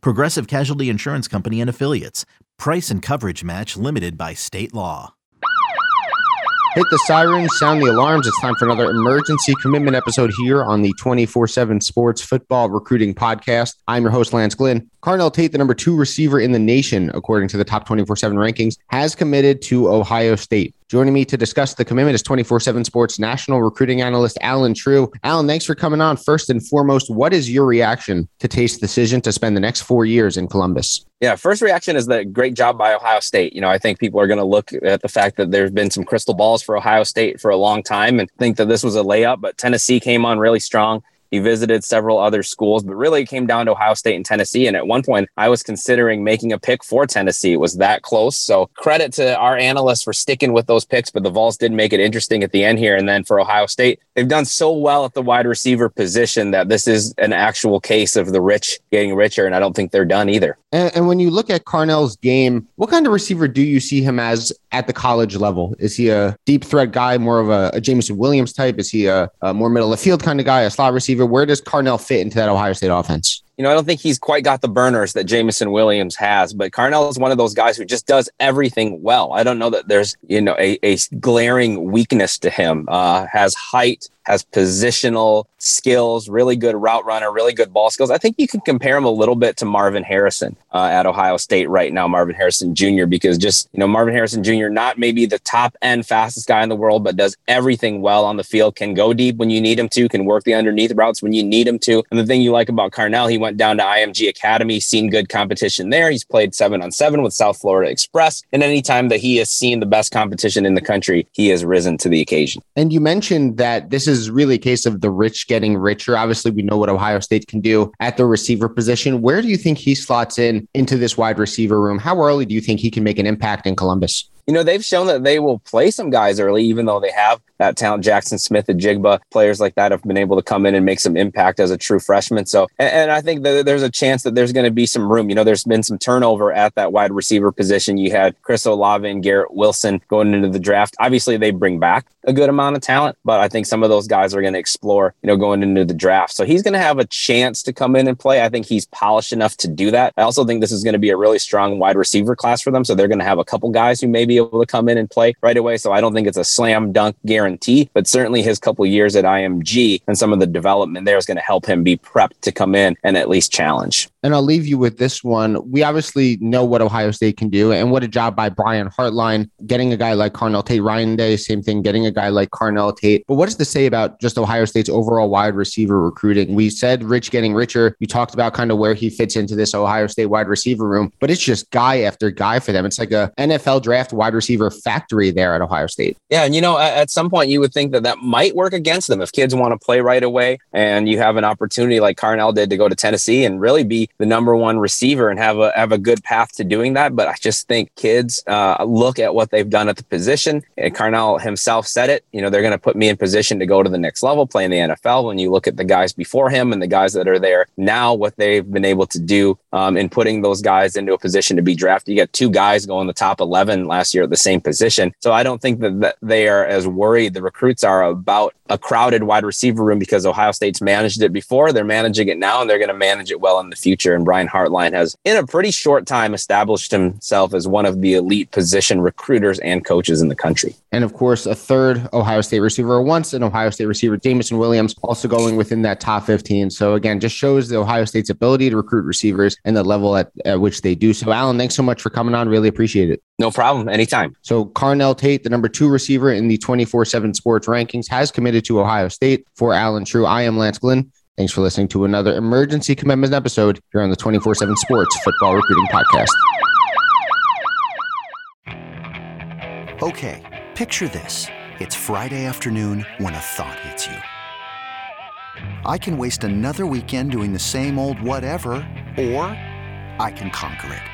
Progressive Casualty Insurance Company and Affiliates. Price and coverage match limited by state law. Hit the sirens, sound the alarms. It's time for another emergency commitment episode here on the 24 7 Sports Football Recruiting Podcast. I'm your host, Lance Glynn. Carnell Tate, the number two receiver in the nation, according to the top 24 7 rankings, has committed to Ohio State. Joining me to discuss the commitment is 24 7 Sports national recruiting analyst Allen Trieu. Alan, thanks for coming on. First and foremost, what is your reaction to Tate's decision to spend the next four years in Columbus? Yeah, first reaction is the great job by Ohio State. You know, I think people are going to look at the fact that there's been some crystal balls for Ohio State for a long time and think that this was a layup, but Tennessee came on really strong. He visited several other schools, but really came down to Ohio State and Tennessee. And at one point, I was considering making a pick for Tennessee. It was that close. So credit to our analysts for sticking with those picks, but the Vols did make it interesting at the end here. And then for Ohio State, they've done so well at the wide receiver position that this is an actual case of the rich getting richer. And I don't think they're done either. And, and when you look at Carnell's game, what kind of receiver do you see him as at the college level? Is he a deep threat guy, more of a, a Jameson Williams type? Is he a, a more middle of the field kind of guy, a slot receiver? Where does Carnell fit into that Ohio State offense? you know, I don't think he's quite got the burners that Jameson Williams has, but Carnell is one of those guys who just does everything well. I don't know that there's, you know, a, a glaring weakness to him. Uh, has height, has positional skills, really good route runner, really good ball skills. I think you can compare him a little bit to Marvin Harrison uh, at Ohio State right now, Marvin Harrison Jr., because just, you know, Marvin Harrison Jr., not maybe the top end fastest guy in the world, but does everything well on the field, can go deep when you need him to, can work the underneath routes when you need him to. And the thing you like about Carnell, he went down to IMG Academy, seen good competition there. He's played seven on seven with South Florida Express. And anytime that he has seen the best competition in the country, he has risen to the occasion. And you mentioned that this is really a case of the rich getting richer. Obviously, we know what Ohio State can do at the receiver position. Where do you think he slots in into this wide receiver room? How early do you think he can make an impact in Columbus? you know, they've shown that they will play some guys early, even though they have that talent. Jackson Smith-Njigba, players like that have been able to come in and make some impact as a true freshman. So, and, and I think that there's a chance that there's going to be some room. You know, there's been some turnover at that wide receiver position. You had Chris Olave and Garrett Wilson going into the draft. Obviously, they bring back a good amount of talent, but I think some of those guys are going to explore, you know, going into the draft. So he's going to have a chance to come in and play. I think he's polished enough to do that. I also think this is going to be a really strong wide receiver class for them. So they're going to have a couple guys who may be able to come in and play right away. So I don't think it's a slam dunk guarantee, but certainly his couple years at IMG and some of the development there is going to help him be prepped to come in and at least challenge. And I'll leave you with this one. We obviously know what Ohio State can do, and what a job by Brian Hartline getting a guy like Carnell Tate. Ryan Day, same thing, getting a guy like Carnell Tate. But what does this say about just Ohio State's overall wide receiver recruiting? We said Rich getting richer. You talked about kind of where he fits into this Ohio State wide receiver room, but it's just guy after guy for them. It's like a NFL draft wide receiver factory there at Ohio State. Yeah, and you know, at, at some point you would think that that might work against them if kids want to play right away, and you have an opportunity like Carnell did to go to Tennessee and really be the number one receiver and have a have a good path to doing that. But I just think kids uh, look at what they've done at the position. And Carnell himself said it. You know, they're going to put me in position to go to the next level, play in the NFL. When you look at the guys before him and the guys that are there now, what they've been able to do um, in putting those guys into a position to be drafted. You got two guys going the top 11 last year at the same position. So I don't think that, that they are as worried, the recruits are, about a crowded wide receiver room because Ohio State's managed it before. They're managing it now and they're going to manage it well in the future. And Brian Hartline has, in a pretty short time, established himself as one of the elite position recruiters and coaches in the country. And of course, a third Ohio State receiver, once an Ohio State receiver, Jameson Williams, also going within that top 15. So again, just shows the Ohio State's ability to recruit receivers and the level at, at which they do. So Allen, thanks so much for coming on. Really appreciate it. No problem. Anytime. So Carnell Tate, the number two receiver in the 24-7 sports rankings, has committed to Ohio State. For Allen Trieu. I am Lance Glynn. Thanks for listening to another emergency commitment episode here on the 24 7 Sports Football Recruiting Podcast. Okay, picture this. It's Friday afternoon when a thought hits you. I can waste another weekend doing the same old whatever, or I can conquer it.